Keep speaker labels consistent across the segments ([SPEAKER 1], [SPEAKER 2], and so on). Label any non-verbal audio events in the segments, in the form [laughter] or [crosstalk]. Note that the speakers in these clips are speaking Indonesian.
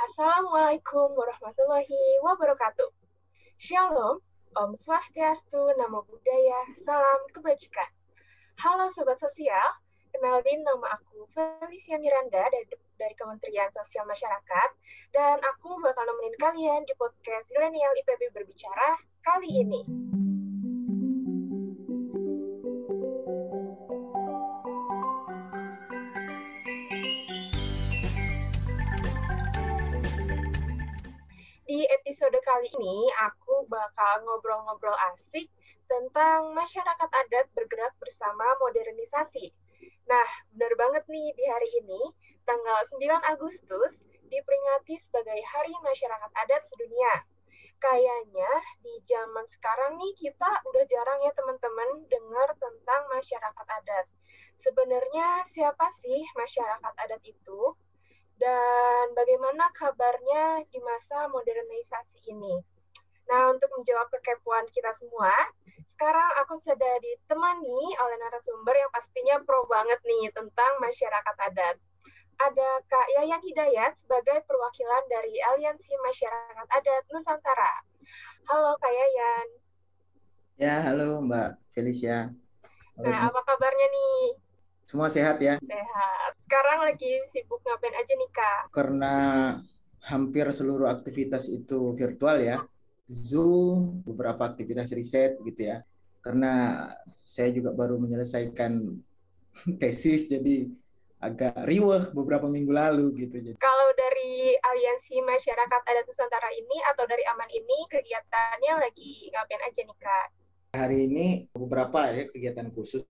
[SPEAKER 1] Assalamualaikum warahmatullahi wabarakatuh. Shalom, Om Swastiastu, Namo Buddhaya, Salam Kebajikan. Halo Sobat Sosial, kenalin nama aku Felicia Miranda dari, dari Kementerian Sosial Masyarakat, dan aku bakal nemenin kalian di podcast Zilenial IPB Berbicara kali ini. Di episode kali ini, aku bakal ngobrol-ngobrol asik tentang masyarakat adat bergerak bersama modernisasi. Nah, benar banget nih di hari ini, tanggal 9 Agustus, diperingati sebagai Hari Masyarakat Adat Sedunia. Kayaknya di zaman sekarang nih kita udah jarang ya teman-teman dengar tentang masyarakat adat. Sebenarnya siapa sih masyarakat adat itu? Dan bagaimana kabarnya di masa modernisasi ini. Nah, untuk menjawab kekepuan kita semua, sekarang aku sudah ditemani oleh narasumber yang pastinya pro banget nih tentang masyarakat adat. Ada Kak Yayan Hidayat sebagai perwakilan dari Aliansi Masyarakat Adat Nusantara. Halo Kak Yayan.
[SPEAKER 2] Ya, halo Mbak Felicia.
[SPEAKER 1] Halo. Nah, apa kabarnya nih?
[SPEAKER 2] Semua sehat ya?
[SPEAKER 1] Sehat. Sekarang lagi sibuk ngapain aja nih Kak?
[SPEAKER 2] Karena hampir seluruh aktivitas itu virtual ya. Zoom, beberapa aktivitas riset gitu ya. Karena saya juga baru menyelesaikan [laughs] tesis jadi agak riweh beberapa minggu lalu gitu.
[SPEAKER 1] Kalau dari Aliansi Masyarakat Adat Nusantara ini atau dari Aman ini kegiatannya lagi ngapain aja nih Kak?
[SPEAKER 2] Hari ini beberapa ya kegiatan khusus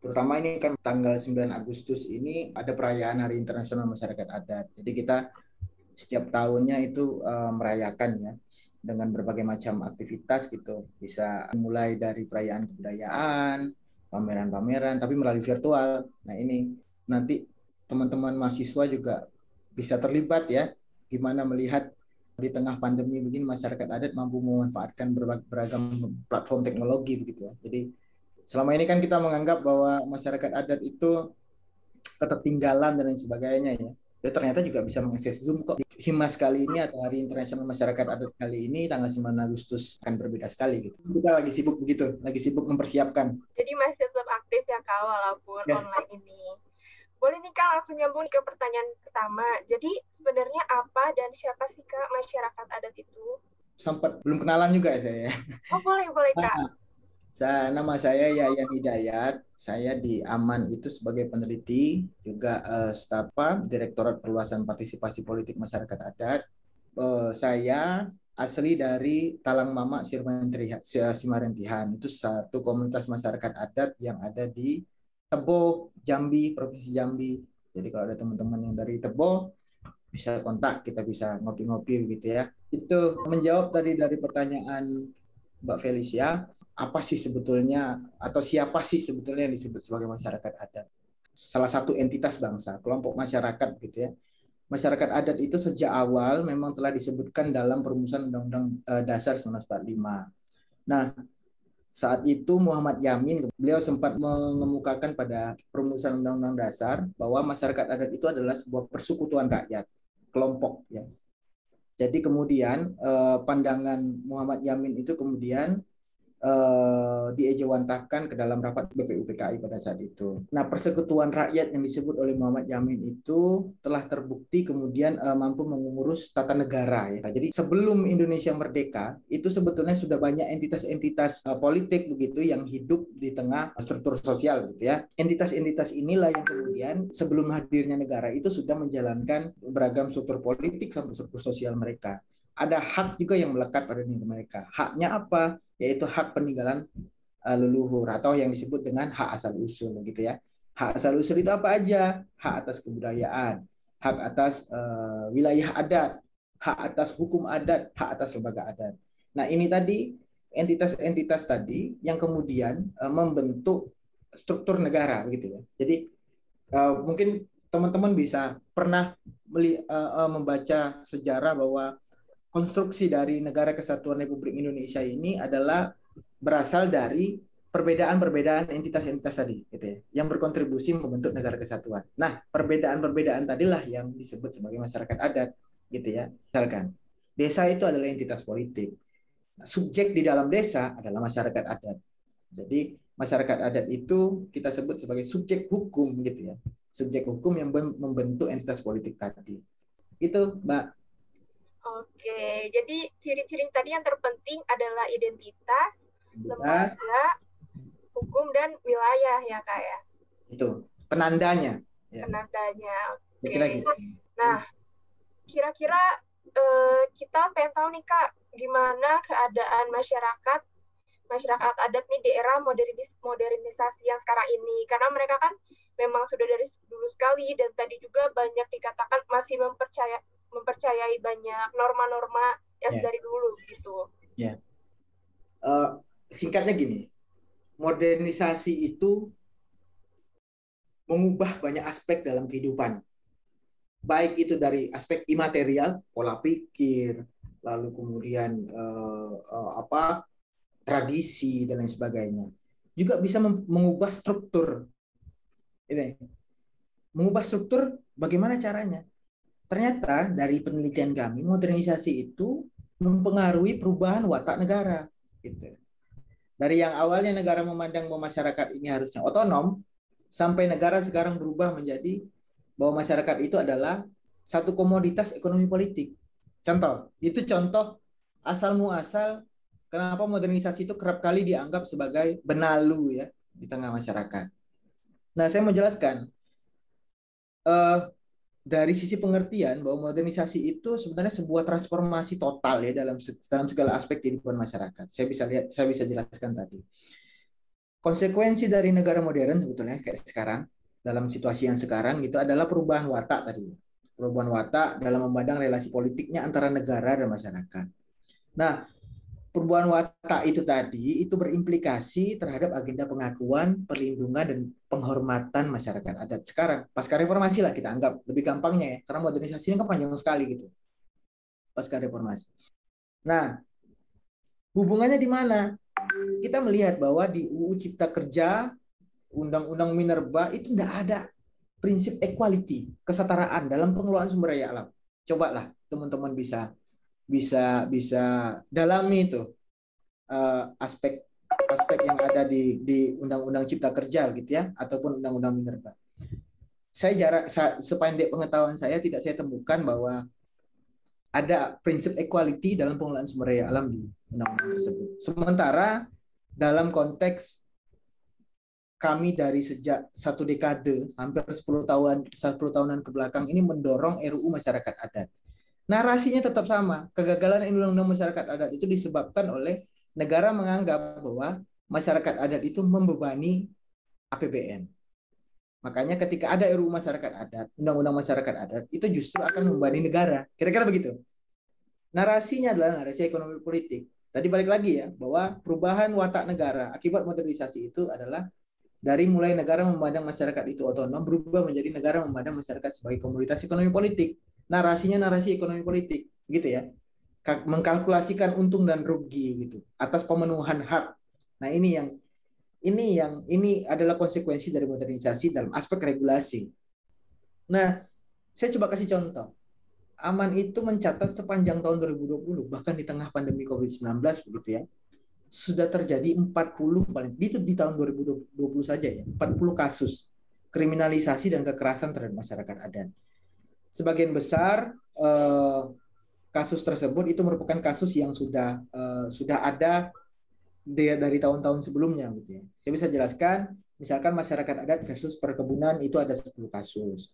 [SPEAKER 2] terutama ini kan tanggal 9 Agustus ini ada perayaan Hari Internasional Masyarakat Adat. Jadi kita setiap tahunnya itu uh, merayakan ya dengan berbagai macam aktivitas gitu. Bisa mulai dari perayaan kebudayaan, pameran-pameran tapi melalui virtual. Nah, ini nanti teman-teman mahasiswa juga bisa terlibat ya gimana melihat di tengah pandemi begini masyarakat adat mampu memanfaatkan beragam platform teknologi begitu ya. Jadi selama ini kan kita menganggap bahwa masyarakat adat itu ketertinggalan dan lain sebagainya ya. Ya ternyata juga bisa mengakses Zoom kok. Himas kali ini atau Hari Internasional Masyarakat Adat kali ini tanggal 9 Agustus akan berbeda sekali gitu. Kita lagi sibuk begitu, lagi sibuk mempersiapkan.
[SPEAKER 1] Jadi masih tetap aktif ya Kak walaupun ya. online ini. Boleh nih Kak langsung nyambung ke pertanyaan pertama. Jadi sebenarnya apa dan siapa sih Kak masyarakat adat itu?
[SPEAKER 2] Sempat belum kenalan juga ya saya.
[SPEAKER 1] Oh boleh, boleh Kak.
[SPEAKER 2] Saya, nama saya Yayan Hidayat. Saya di Aman itu sebagai peneliti, juga uh, stapa Direktorat Perluasan Partisipasi Politik Masyarakat Adat. Uh, saya asli dari Talang Mama Simarentihan. Itu satu komunitas masyarakat adat yang ada di Tebo, Jambi, Provinsi Jambi. Jadi kalau ada teman-teman yang dari Tebo, bisa kontak, kita bisa ngopi-ngopi gitu ya. Itu menjawab tadi dari pertanyaan Mbak Felicia, apa sih sebetulnya atau siapa sih sebetulnya yang disebut sebagai masyarakat adat? Salah satu entitas bangsa, kelompok masyarakat gitu ya. Masyarakat adat itu sejak awal memang telah disebutkan dalam perumusan Undang-Undang eh, Dasar 1945. Nah, saat itu Muhammad Yamin beliau sempat mengemukakan pada perumusan Undang-Undang Dasar bahwa masyarakat adat itu adalah sebuah persekutuan rakyat, kelompok ya jadi kemudian eh, pandangan Muhammad Yamin itu kemudian uh, diejawantahkan ke dalam rapat BPUPKI pada saat itu. Nah, persekutuan rakyat yang disebut oleh Muhammad Yamin itu telah terbukti kemudian uh, mampu mengurus tata negara ya. Nah, jadi sebelum Indonesia merdeka itu sebetulnya sudah banyak entitas-entitas uh, politik begitu yang hidup di tengah struktur sosial gitu ya. Entitas-entitas inilah yang kemudian sebelum hadirnya negara itu sudah menjalankan beragam struktur politik sampai struktur sosial mereka ada hak juga yang melekat pada diri mereka. Haknya apa? Yaitu hak peninggalan uh, leluhur atau yang disebut dengan hak asal usul gitu ya. Hak asal usul itu apa aja? Hak atas kebudayaan, hak atas uh, wilayah adat, hak atas hukum adat, hak atas lembaga adat. Nah, ini tadi entitas-entitas tadi yang kemudian uh, membentuk struktur negara begitu ya. Jadi uh, mungkin teman-teman bisa pernah meli, uh, uh, membaca sejarah bahwa konstruksi dari negara kesatuan Republik Indonesia ini adalah berasal dari perbedaan-perbedaan entitas-entitas tadi gitu ya yang berkontribusi membentuk negara kesatuan. Nah, perbedaan-perbedaan tadilah yang disebut sebagai masyarakat adat. gitu ya. Misalkan desa itu adalah entitas politik. Subjek di dalam desa adalah masyarakat adat. Jadi masyarakat adat itu kita sebut sebagai subjek hukum gitu ya. Subjek hukum yang membentuk entitas politik tadi. Itu, Mbak.
[SPEAKER 1] Oke, jadi ciri-ciri tadi yang terpenting adalah identitas, identitas lembaga, hukum dan wilayah ya kak ya.
[SPEAKER 2] Itu penandanya.
[SPEAKER 1] Ya. Penandanya. Oke. Okay. Gitu. Nah, kira-kira uh, kita pengen tahu nih kak, gimana keadaan masyarakat masyarakat adat nih di era modernis modernisasi yang sekarang ini karena mereka kan memang sudah dari dulu sekali dan tadi juga banyak dikatakan masih mempercaya mempercayai banyak norma-norma yang yeah. dari dulu gitu.
[SPEAKER 2] Ya. Yeah. Uh, singkatnya gini, modernisasi itu mengubah banyak aspek dalam kehidupan. Baik itu dari aspek imaterial, pola pikir, lalu kemudian uh, uh, apa tradisi dan lain sebagainya. Juga bisa mengubah struktur. Ini. Mengubah struktur bagaimana caranya? Ternyata dari penelitian kami modernisasi itu mempengaruhi perubahan watak negara gitu. Dari yang awalnya negara memandang bahwa masyarakat ini harusnya otonom sampai negara sekarang berubah menjadi bahwa masyarakat itu adalah satu komoditas ekonomi politik. Contoh, itu contoh asal muasal kenapa modernisasi itu kerap kali dianggap sebagai benalu ya di tengah masyarakat. Nah, saya mau jelaskan. Uh, dari sisi pengertian bahwa modernisasi itu sebenarnya sebuah transformasi total ya dalam dalam segala aspek kehidupan masyarakat. Saya bisa lihat, saya bisa jelaskan tadi. Konsekuensi dari negara modern sebetulnya kayak sekarang dalam situasi yang sekarang itu adalah perubahan watak tadi. Perubahan watak dalam memandang relasi politiknya antara negara dan masyarakat. Nah, perubahan watak itu tadi itu berimplikasi terhadap agenda pengakuan, perlindungan dan penghormatan masyarakat adat sekarang. Pasca reformasi lah kita anggap lebih gampangnya ya, karena modernisasi ini kan panjang sekali gitu. Pasca reformasi. Nah, hubungannya di mana? Kita melihat bahwa di UU Cipta Kerja, Undang-Undang Minerba itu tidak ada prinsip equality, kesetaraan dalam pengelolaan sumber daya alam. Cobalah teman-teman bisa bisa bisa dalami itu uh, aspek aspek yang ada di di Undang-Undang Cipta Kerja gitu ya ataupun Undang-Undang Minerba. Saya jarak sependek pengetahuan saya tidak saya temukan bahwa ada prinsip equality dalam pengelolaan sumber daya alam di undang-undang tersebut. Sementara dalam konteks kami dari sejak satu dekade hampir 10 tahun 10 tahunan ke belakang ini mendorong RUU masyarakat adat narasinya tetap sama. Kegagalan undang-undang masyarakat adat itu disebabkan oleh negara menganggap bahwa masyarakat adat itu membebani APBN. Makanya ketika ada RUU masyarakat adat, undang-undang masyarakat adat itu justru akan membebani negara. Kira-kira begitu. Narasinya adalah narasi ekonomi politik. Tadi balik lagi ya bahwa perubahan watak negara akibat modernisasi itu adalah dari mulai negara memandang masyarakat itu otonom berubah menjadi negara memandang masyarakat sebagai komunitas ekonomi politik narasinya narasi ekonomi politik gitu ya. Mengkalkulasikan untung dan rugi gitu atas pemenuhan hak. Nah ini yang ini yang ini adalah konsekuensi dari modernisasi dalam aspek regulasi. Nah saya coba kasih contoh. Aman itu mencatat sepanjang tahun 2020 bahkan di tengah pandemi COVID-19 begitu ya sudah terjadi 40 paling itu di tahun 2020 saja ya 40 kasus kriminalisasi dan kekerasan terhadap masyarakat adat sebagian besar eh, kasus tersebut itu merupakan kasus yang sudah eh, sudah ada dari tahun-tahun sebelumnya gitu ya. Saya bisa jelaskan misalkan masyarakat adat versus perkebunan itu ada 10 kasus.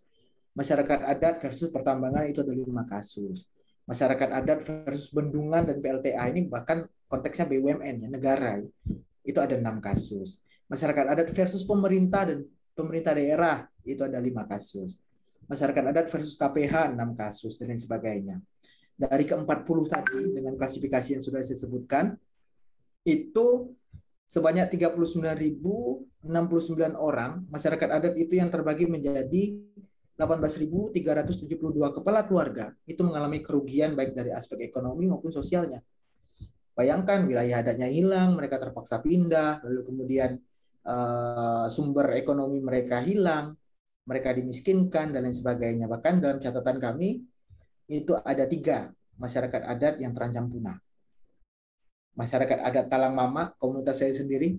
[SPEAKER 2] Masyarakat adat versus pertambangan itu ada lima kasus. Masyarakat adat versus bendungan dan PLTA ini bahkan konteksnya BUMN ya negara itu ada enam kasus. Masyarakat adat versus pemerintah dan pemerintah daerah itu ada lima kasus masyarakat adat versus KPH 6 kasus dan lain sebagainya. Dari ke-40 tadi dengan klasifikasi yang sudah saya sebutkan itu sebanyak 39.069 orang masyarakat adat itu yang terbagi menjadi 18.372 kepala keluarga itu mengalami kerugian baik dari aspek ekonomi maupun sosialnya. Bayangkan wilayah adatnya hilang, mereka terpaksa pindah, lalu kemudian uh, sumber ekonomi mereka hilang, mereka dimiskinkan dan lain sebagainya. Bahkan dalam catatan kami itu ada tiga masyarakat adat yang terancam punah. Masyarakat adat Talang Mama, komunitas saya sendiri,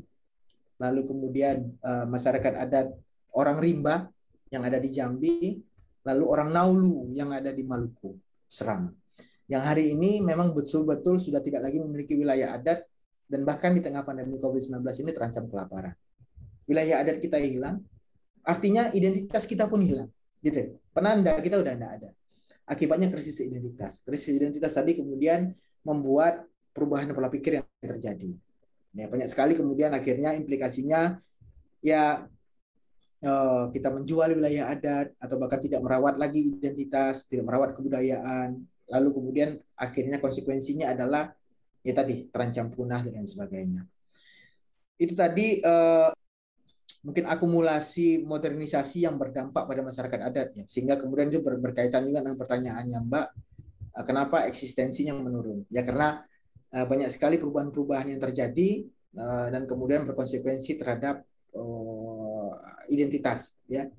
[SPEAKER 2] lalu kemudian uh, masyarakat adat orang Rimba yang ada di Jambi, lalu orang Naulu yang ada di Maluku, Seram. Yang hari ini memang betul-betul sudah tidak lagi memiliki wilayah adat dan bahkan di tengah pandemi COVID-19 ini terancam kelaparan. Wilayah adat kita hilang, artinya identitas kita pun hilang. Gitu. Penanda kita udah tidak ada. Akibatnya krisis identitas. Krisis identitas tadi kemudian membuat perubahan pola pikir yang terjadi. Ya, banyak sekali kemudian akhirnya implikasinya ya eh, kita menjual wilayah adat atau bahkan tidak merawat lagi identitas, tidak merawat kebudayaan. Lalu kemudian akhirnya konsekuensinya adalah ya tadi terancam punah dan sebagainya. Itu tadi eh, mungkin akumulasi modernisasi yang berdampak pada masyarakat adat ya sehingga kemudian itu ber berkaitan juga dengan pertanyaannya Mbak eh, kenapa eksistensinya menurun ya karena Eh, banyak sekali perubahan-perubahan yang terjadi uh, dan kemudian berkonsekuensi terhadap identitas ya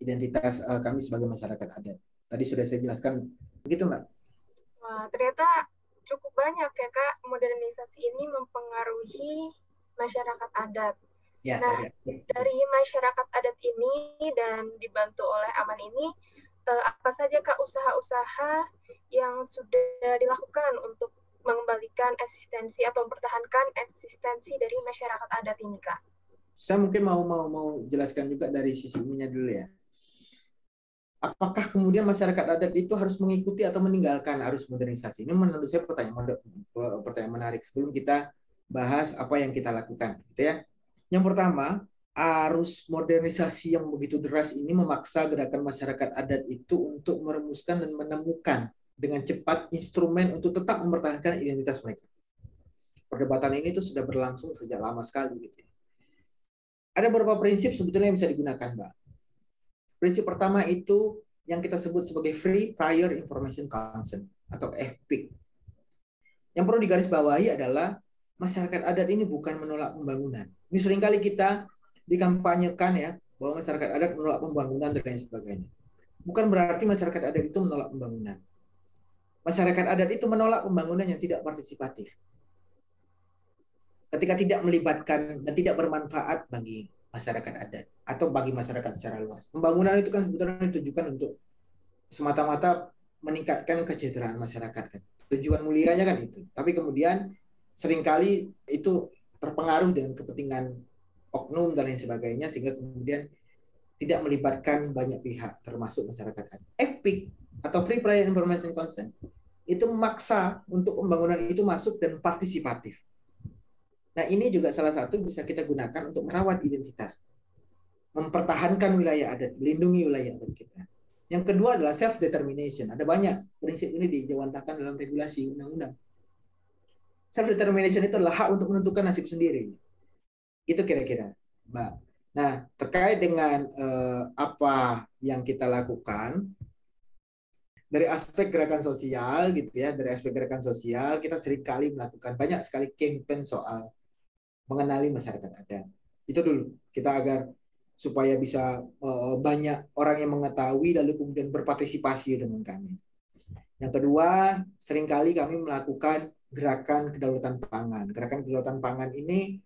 [SPEAKER 2] identitas kami sebagai masyarakat adat. Tadi sudah saya jelaskan begitu mbak.
[SPEAKER 1] Ternyata cukup banyak ya kak modernisasi ini mempengaruhi masyarakat adat. Ya, nah dari, dari masyarakat adat ini dan dibantu oleh Aman ini apa saja kak usaha-usaha yang sudah dilakukan untuk mengembalikan eksistensi atau mempertahankan eksistensi dari masyarakat adat ini, Kak?
[SPEAKER 2] Saya mungkin mau mau mau jelaskan juga dari sisi ininya dulu ya. Apakah kemudian masyarakat adat itu harus mengikuti atau meninggalkan arus modernisasi? Ini menurut saya pertanyaan pertanyaan menarik sebelum kita bahas apa yang kita lakukan, gitu ya. Yang pertama, arus modernisasi yang begitu deras ini memaksa gerakan masyarakat adat itu untuk merumuskan dan menemukan dengan cepat instrumen untuk tetap mempertahankan identitas mereka. Perdebatan ini tuh sudah berlangsung sejak lama sekali gitu ya. Ada beberapa prinsip sebetulnya yang bisa digunakan, Mbak. Prinsip pertama itu yang kita sebut sebagai Free Prior Information Consent atau FPIC. Yang perlu digarisbawahi adalah masyarakat adat ini bukan menolak pembangunan. Ini sering kali kita dikampanyekan ya bahwa masyarakat adat menolak pembangunan dan lain sebagainya. Bukan berarti masyarakat adat itu menolak pembangunan masyarakat adat itu menolak pembangunan yang tidak partisipatif. Ketika tidak melibatkan dan tidak bermanfaat bagi masyarakat adat atau bagi masyarakat secara luas. Pembangunan itu kan sebetulnya ditujukan untuk semata-mata meningkatkan kesejahteraan masyarakat kan. Tujuan mulianya kan itu. Tapi kemudian sering kali itu terpengaruh dengan kepentingan oknum dan lain sebagainya sehingga kemudian tidak melibatkan banyak pihak termasuk masyarakat. FPIC atau free prior information consent itu memaksa untuk pembangunan itu masuk dan partisipatif. Nah, ini juga salah satu bisa kita gunakan untuk merawat identitas. Mempertahankan wilayah adat, melindungi wilayah adat kita. Yang kedua adalah self determination. Ada banyak prinsip ini dijawantahkan dalam regulasi undang-undang. Self determination itu adalah hak untuk menentukan nasib sendiri. Itu kira-kira, Mbak. Nah, terkait dengan eh, apa yang kita lakukan, dari aspek gerakan sosial gitu ya dari aspek gerakan sosial kita sering kali melakukan banyak sekali campaign soal mengenali masyarakat adat itu dulu kita agar supaya bisa uh, banyak orang yang mengetahui lalu kemudian berpartisipasi dengan kami yang kedua sering kali kami melakukan gerakan kedaulatan pangan gerakan kedaulatan pangan ini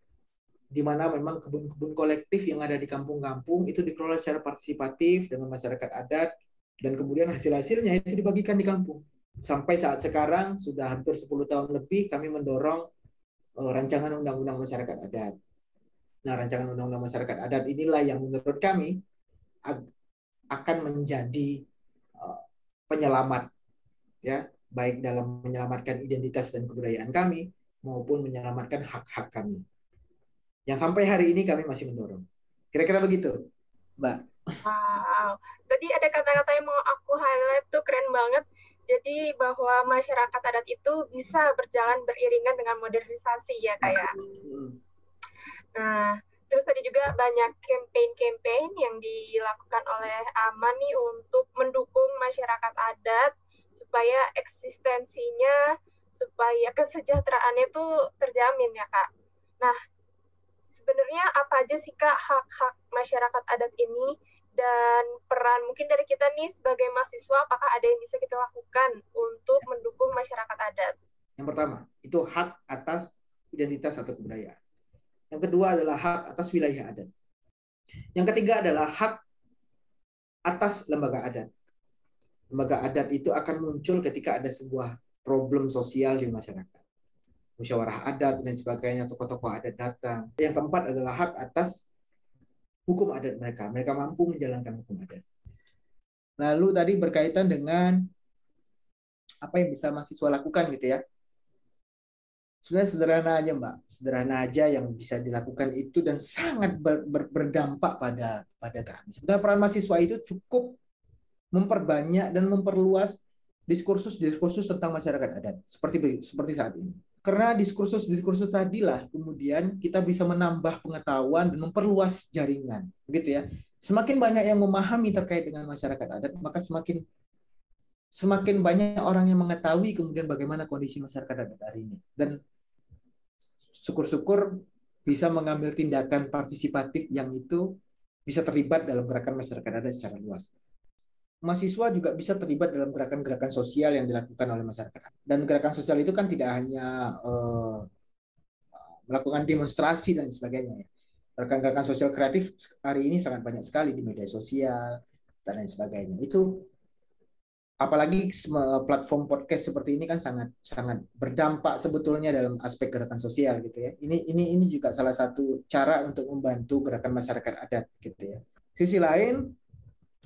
[SPEAKER 2] di mana memang kebun-kebun kolektif yang ada di kampung-kampung itu dikelola secara partisipatif dengan masyarakat adat dan kemudian hasil-hasilnya itu dibagikan di kampung. Sampai saat sekarang sudah hampir 10 tahun lebih kami mendorong uh, rancangan undang-undang masyarakat adat. Nah, rancangan undang-undang masyarakat adat inilah yang menurut kami akan menjadi uh, penyelamat ya, baik dalam menyelamatkan identitas dan kebudayaan kami maupun menyelamatkan hak-hak kami. Yang sampai hari ini kami masih mendorong. Kira-kira begitu, Mbak.
[SPEAKER 1] Wow tadi ada kata-kata yang mau aku highlight tuh keren banget. Jadi bahwa masyarakat adat itu bisa berjalan beriringan dengan modernisasi ya kayak. Ya. Nah, terus tadi juga banyak campaign-campaign yang dilakukan oleh Aman nih untuk mendukung masyarakat adat supaya eksistensinya, supaya kesejahteraannya itu terjamin ya kak. Nah, sebenarnya apa aja sih kak hak-hak masyarakat adat ini dan peran mungkin dari kita nih sebagai mahasiswa apakah ada yang bisa kita lakukan untuk mendukung masyarakat adat?
[SPEAKER 2] Yang pertama, itu hak atas identitas atau kebudayaan. Yang kedua adalah hak atas wilayah adat. Yang ketiga adalah hak atas lembaga adat. Lembaga adat itu akan muncul ketika ada sebuah problem sosial di masyarakat. Musyawarah adat dan sebagainya, tokoh-tokoh adat datang. Yang keempat adalah hak atas hukum adat mereka. Mereka mampu menjalankan hukum adat. Lalu tadi berkaitan dengan apa yang bisa mahasiswa lakukan gitu ya. Sebenarnya sederhana aja Mbak, sederhana aja yang bisa dilakukan itu dan sangat ber, ber, berdampak pada pada kami. Sebenarnya peran mahasiswa itu cukup memperbanyak dan memperluas diskursus-diskursus tentang masyarakat adat. Seperti seperti saat ini. Karena diskursus-diskursus tadilah kemudian kita bisa menambah pengetahuan dan memperluas jaringan gitu ya. Semakin banyak yang memahami terkait dengan masyarakat adat maka semakin semakin banyak orang yang mengetahui kemudian bagaimana kondisi masyarakat adat hari ini. Dan syukur-syukur bisa mengambil tindakan partisipatif yang itu bisa terlibat dalam gerakan masyarakat adat secara luas mahasiswa juga bisa terlibat dalam gerakan-gerakan sosial yang dilakukan oleh masyarakat. Dan gerakan sosial itu kan tidak hanya uh, melakukan demonstrasi dan sebagainya. Ya. Gerakan-gerakan sosial kreatif hari ini sangat banyak sekali di media sosial dan lain sebagainya. Itu apalagi platform podcast seperti ini kan sangat sangat berdampak sebetulnya dalam aspek gerakan sosial gitu ya. Ini ini ini juga salah satu cara untuk membantu gerakan masyarakat adat gitu ya. Sisi lain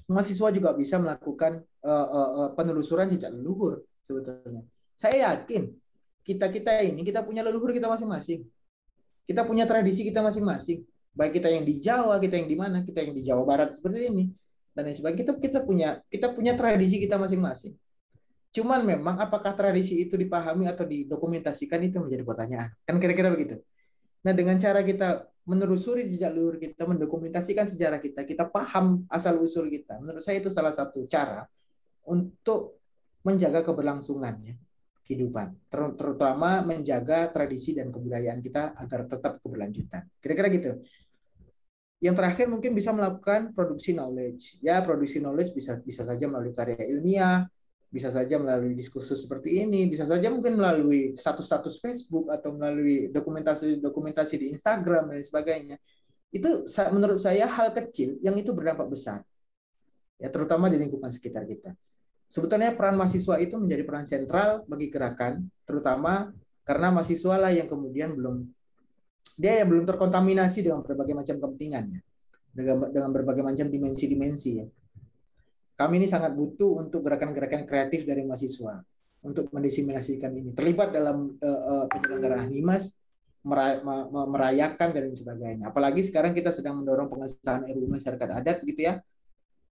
[SPEAKER 2] mahasiswa juga bisa melakukan uh, uh, uh, penelusuran jejak leluhur sebetulnya. Saya yakin kita kita ini kita punya leluhur kita masing-masing. Kita punya tradisi kita masing-masing. Baik kita yang di Jawa, kita yang di mana, kita yang di Jawa Barat seperti ini dan lain sebagainya. Kita kita punya kita punya tradisi kita masing-masing. Cuman memang apakah tradisi itu dipahami atau didokumentasikan itu menjadi pertanyaan. Kan kira-kira begitu. Nah, dengan cara kita menelusuri jejak leluhur kita, mendokumentasikan sejarah kita, kita paham asal usul kita. Menurut saya itu salah satu cara untuk menjaga keberlangsungannya kehidupan, terutama menjaga tradisi dan kebudayaan kita agar tetap keberlanjutan. Kira-kira gitu. Yang terakhir mungkin bisa melakukan produksi knowledge. Ya, produksi knowledge bisa bisa saja melalui karya ilmiah, bisa saja melalui diskursus seperti ini, bisa saja mungkin melalui status-status Facebook atau melalui dokumentasi-dokumentasi di Instagram dan sebagainya. Itu menurut saya hal kecil yang itu berdampak besar. Ya, terutama di lingkungan sekitar kita. Sebetulnya peran mahasiswa itu menjadi peran sentral bagi gerakan, terutama karena mahasiswa lah yang kemudian belum dia yang belum terkontaminasi dengan berbagai macam kepentingannya, dengan, dengan berbagai macam dimensi-dimensi ya kami ini sangat butuh untuk gerakan-gerakan kreatif dari mahasiswa untuk mendiseminasikan ini. Terlibat dalam uh, uh, penyelenggaraan HIMAS, merayakan dan sebagainya. Apalagi sekarang kita sedang mendorong pengesahan RUU masyarakat adat gitu ya.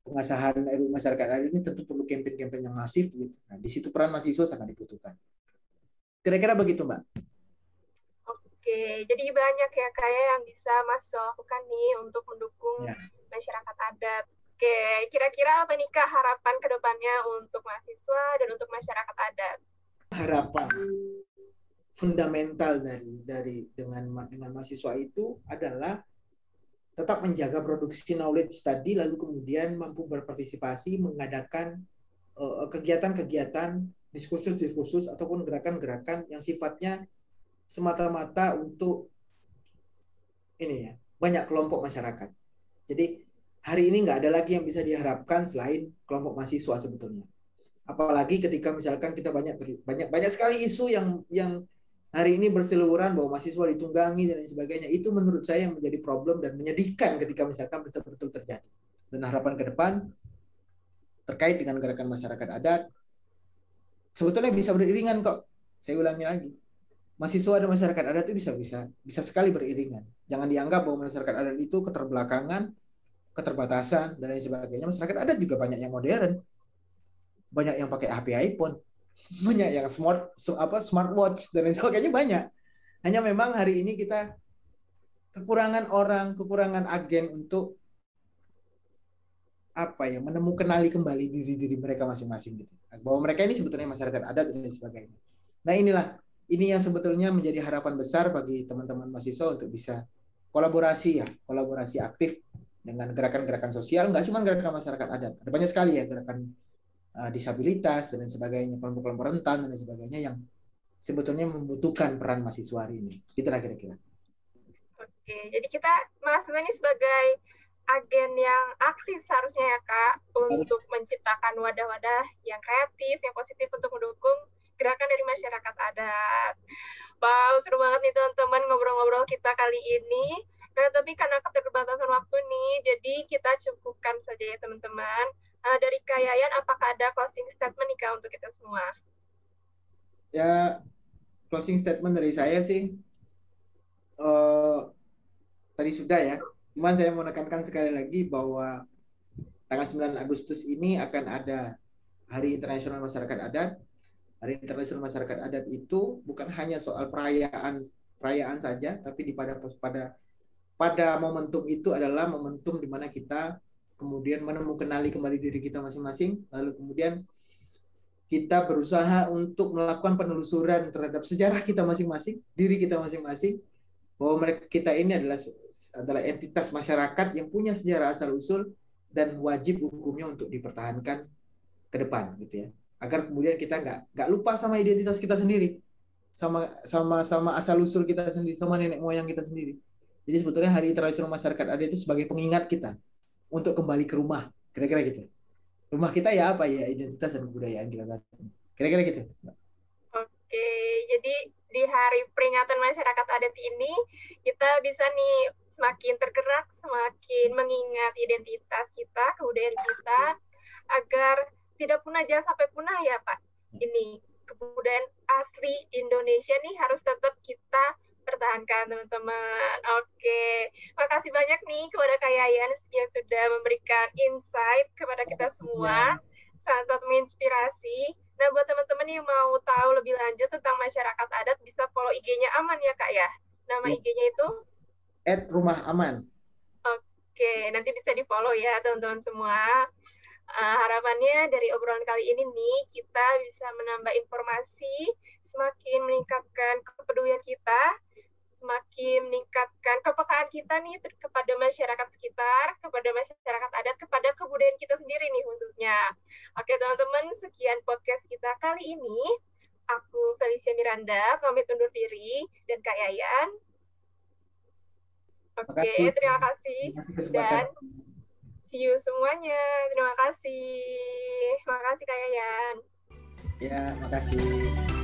[SPEAKER 2] Pengesahan RUU masyarakat adat ini tentu perlu kampanye-kampanye yang masif gitu. Nah, di situ peran mahasiswa sangat dibutuhkan. Kira-kira begitu, Mbak.
[SPEAKER 1] Oke, jadi banyak ya kayak yang bisa mahasiswa lakukan nih untuk mendukung ya. masyarakat adat Oke, kira-kira apa nih Kak harapan ke depannya untuk mahasiswa dan untuk masyarakat adat?
[SPEAKER 2] Harapan fundamental dari dari dengan dengan mahasiswa itu adalah tetap menjaga produksi knowledge tadi lalu kemudian mampu berpartisipasi mengadakan eh, kegiatan-kegiatan diskursus-diskursus ataupun gerakan-gerakan yang sifatnya semata-mata untuk ini ya banyak kelompok masyarakat. Jadi hari ini nggak ada lagi yang bisa diharapkan selain kelompok mahasiswa sebetulnya. Apalagi ketika misalkan kita banyak banyak banyak sekali isu yang yang hari ini berseliweran bahwa mahasiswa ditunggangi dan lain sebagainya. Itu menurut saya yang menjadi problem dan menyedihkan ketika misalkan betul-betul terjadi. Dan harapan ke depan terkait dengan gerakan masyarakat adat sebetulnya bisa beriringan kok. Saya ulangi lagi. Mahasiswa dan masyarakat adat itu bisa bisa bisa sekali beriringan. Jangan dianggap bahwa masyarakat adat itu keterbelakangan keterbatasan dan lain sebagainya. Masyarakat adat juga banyak yang modern. Banyak yang pakai HP iPhone. [laughs] Banyak yang smart apa smartwatch dan lain sebagainya banyak. Hanya memang hari ini kita kekurangan orang kekurangan agen untuk apa ya menemukan kenali kembali diri diri mereka masing-masing gitu. Bahwa mereka ini sebetulnya masyarakat adat dan lain sebagainya. Nah inilah ini yang sebetulnya menjadi harapan besar bagi teman-teman mahasiswa untuk bisa kolaborasi ya kolaborasi aktif dengan gerakan-gerakan sosial, nggak cuma gerakan masyarakat adat, ada banyak sekali ya gerakan uh, disabilitas dan sebagainya, kelompok-kelompok rentan dan sebagainya yang sebetulnya membutuhkan peran mahasiswa hari ini. Itulah kira-kira.
[SPEAKER 1] Oke, jadi kita mahasiswa ini sebagai agen yang aktif seharusnya ya Kak untuk menciptakan wadah-wadah yang kreatif, yang positif untuk mendukung gerakan dari masyarakat adat. Wow, seru banget nih teman-teman ngobrol-ngobrol kita kali ini. Nah, tapi karena keterbatasan waktu nih, jadi kita cukupkan saja ya teman-teman. Uh, dari Kayayan, apakah ada closing statement nih Kak untuk kita semua?
[SPEAKER 2] Ya, closing statement dari saya sih, uh, tadi sudah ya. Cuman saya menekankan sekali lagi bahwa tanggal 9 Agustus ini akan ada Hari Internasional Masyarakat Adat Hari Internasional Masyarakat Adat itu bukan hanya soal perayaan perayaan saja, tapi di pada pada pada momentum itu adalah momentum di mana kita kemudian menemukan kenali kembali diri kita masing-masing, lalu kemudian kita berusaha untuk melakukan penelusuran terhadap sejarah kita masing-masing, diri kita masing-masing, bahwa mereka kita ini adalah adalah entitas masyarakat yang punya sejarah asal usul dan wajib hukumnya untuk dipertahankan ke depan, gitu ya. Agar kemudian kita nggak nggak lupa sama identitas kita sendiri sama sama sama asal usul kita sendiri sama nenek moyang kita sendiri jadi sebetulnya hari internasional masyarakat ada itu sebagai pengingat kita untuk kembali ke rumah. Kira-kira gitu. Rumah kita ya apa? Ya identitas dan kebudayaan kita kira-kira gitu.
[SPEAKER 1] Oke jadi di hari peringatan masyarakat adat ini kita bisa nih semakin tergerak semakin mengingat identitas kita kebudayaan kita agar tidak punah jangan sampai punah ya Pak. Ini kebudayaan asli Indonesia nih harus tetap kita pertahankan teman-teman. Oke, makasih banyak nih kepada Kak Yayan yang sudah memberikan insight kepada kita semua. Sangat-sangat menginspirasi. Nah, buat teman-teman yang mau tahu lebih lanjut tentang masyarakat adat, bisa follow IG-nya Aman ya, Kak ya? Nama ya. IG-nya itu?
[SPEAKER 2] At Rumah Aman.
[SPEAKER 1] Oke, nanti bisa di-follow ya, teman-teman semua uh, harapannya dari obrolan kali ini nih kita bisa menambah informasi, semakin meningkatkan kepedulian kita, semakin meningkatkan kepekaan kita nih kepada masyarakat sekitar, kepada masyarakat adat, kepada kebudayaan kita sendiri nih khususnya. Oke teman-teman, sekian podcast kita kali ini. Aku Felicia Miranda, pamit undur diri, dan Kak Yayan. Oke, terima kasih. Terima kasih dan see you semuanya. Terima kasih. Terima kasih Kak Yayan.
[SPEAKER 2] Ya, makasih.